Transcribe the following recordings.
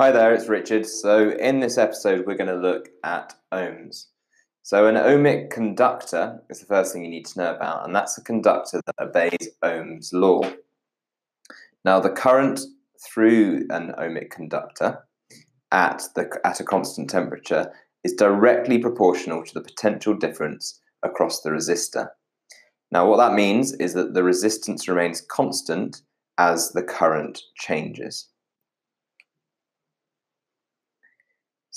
Hi there, it's Richard. So, in this episode, we're going to look at ohms. So, an ohmic conductor is the first thing you need to know about, and that's a conductor that obeys Ohm's law. Now, the current through an ohmic conductor at, the, at a constant temperature is directly proportional to the potential difference across the resistor. Now, what that means is that the resistance remains constant as the current changes.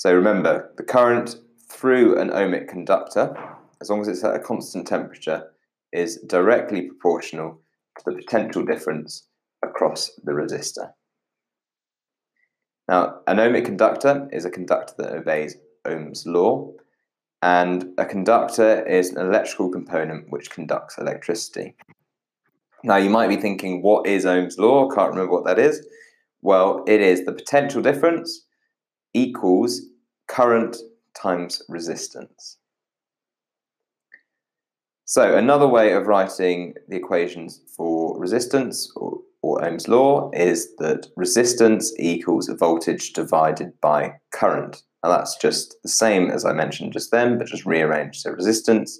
So remember, the current through an ohmic conductor, as long as it's at a constant temperature, is directly proportional to the potential difference across the resistor. Now, an ohmic conductor is a conductor that obeys Ohm's law, and a conductor is an electrical component which conducts electricity. Now, you might be thinking, what is Ohm's law? Can't remember what that is. Well, it is the potential difference equals current times resistance. So another way of writing the equations for resistance or, or Ohm's law is that resistance equals voltage divided by current. Now that's just the same as I mentioned just then, but just rearranged. So resistance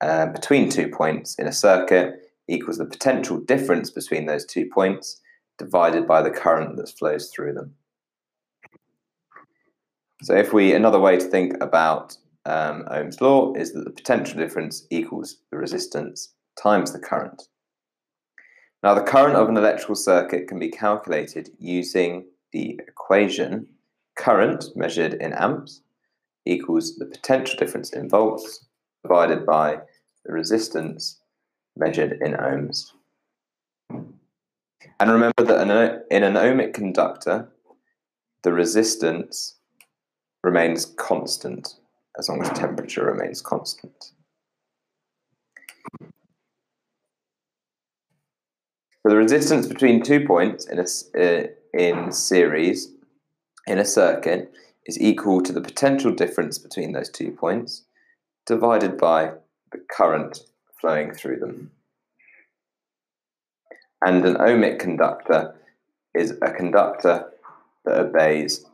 uh, between two points in a circuit equals the potential difference between those two points divided by the current that flows through them. So if we, another way to think about um, Ohm's law is that the potential difference equals the resistance times the current. Now the current of an electrical circuit can be calculated using the equation current measured in amps equals the potential difference in volts divided by the resistance measured in ohms. And remember that in an ohmic conductor, the resistance remains constant as long as temperature remains constant. So the resistance between two points in, a, uh, in series in a circuit is equal to the potential difference between those two points divided by the current flowing through them. And an ohmic conductor is a conductor that obeys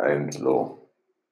Ohm's law.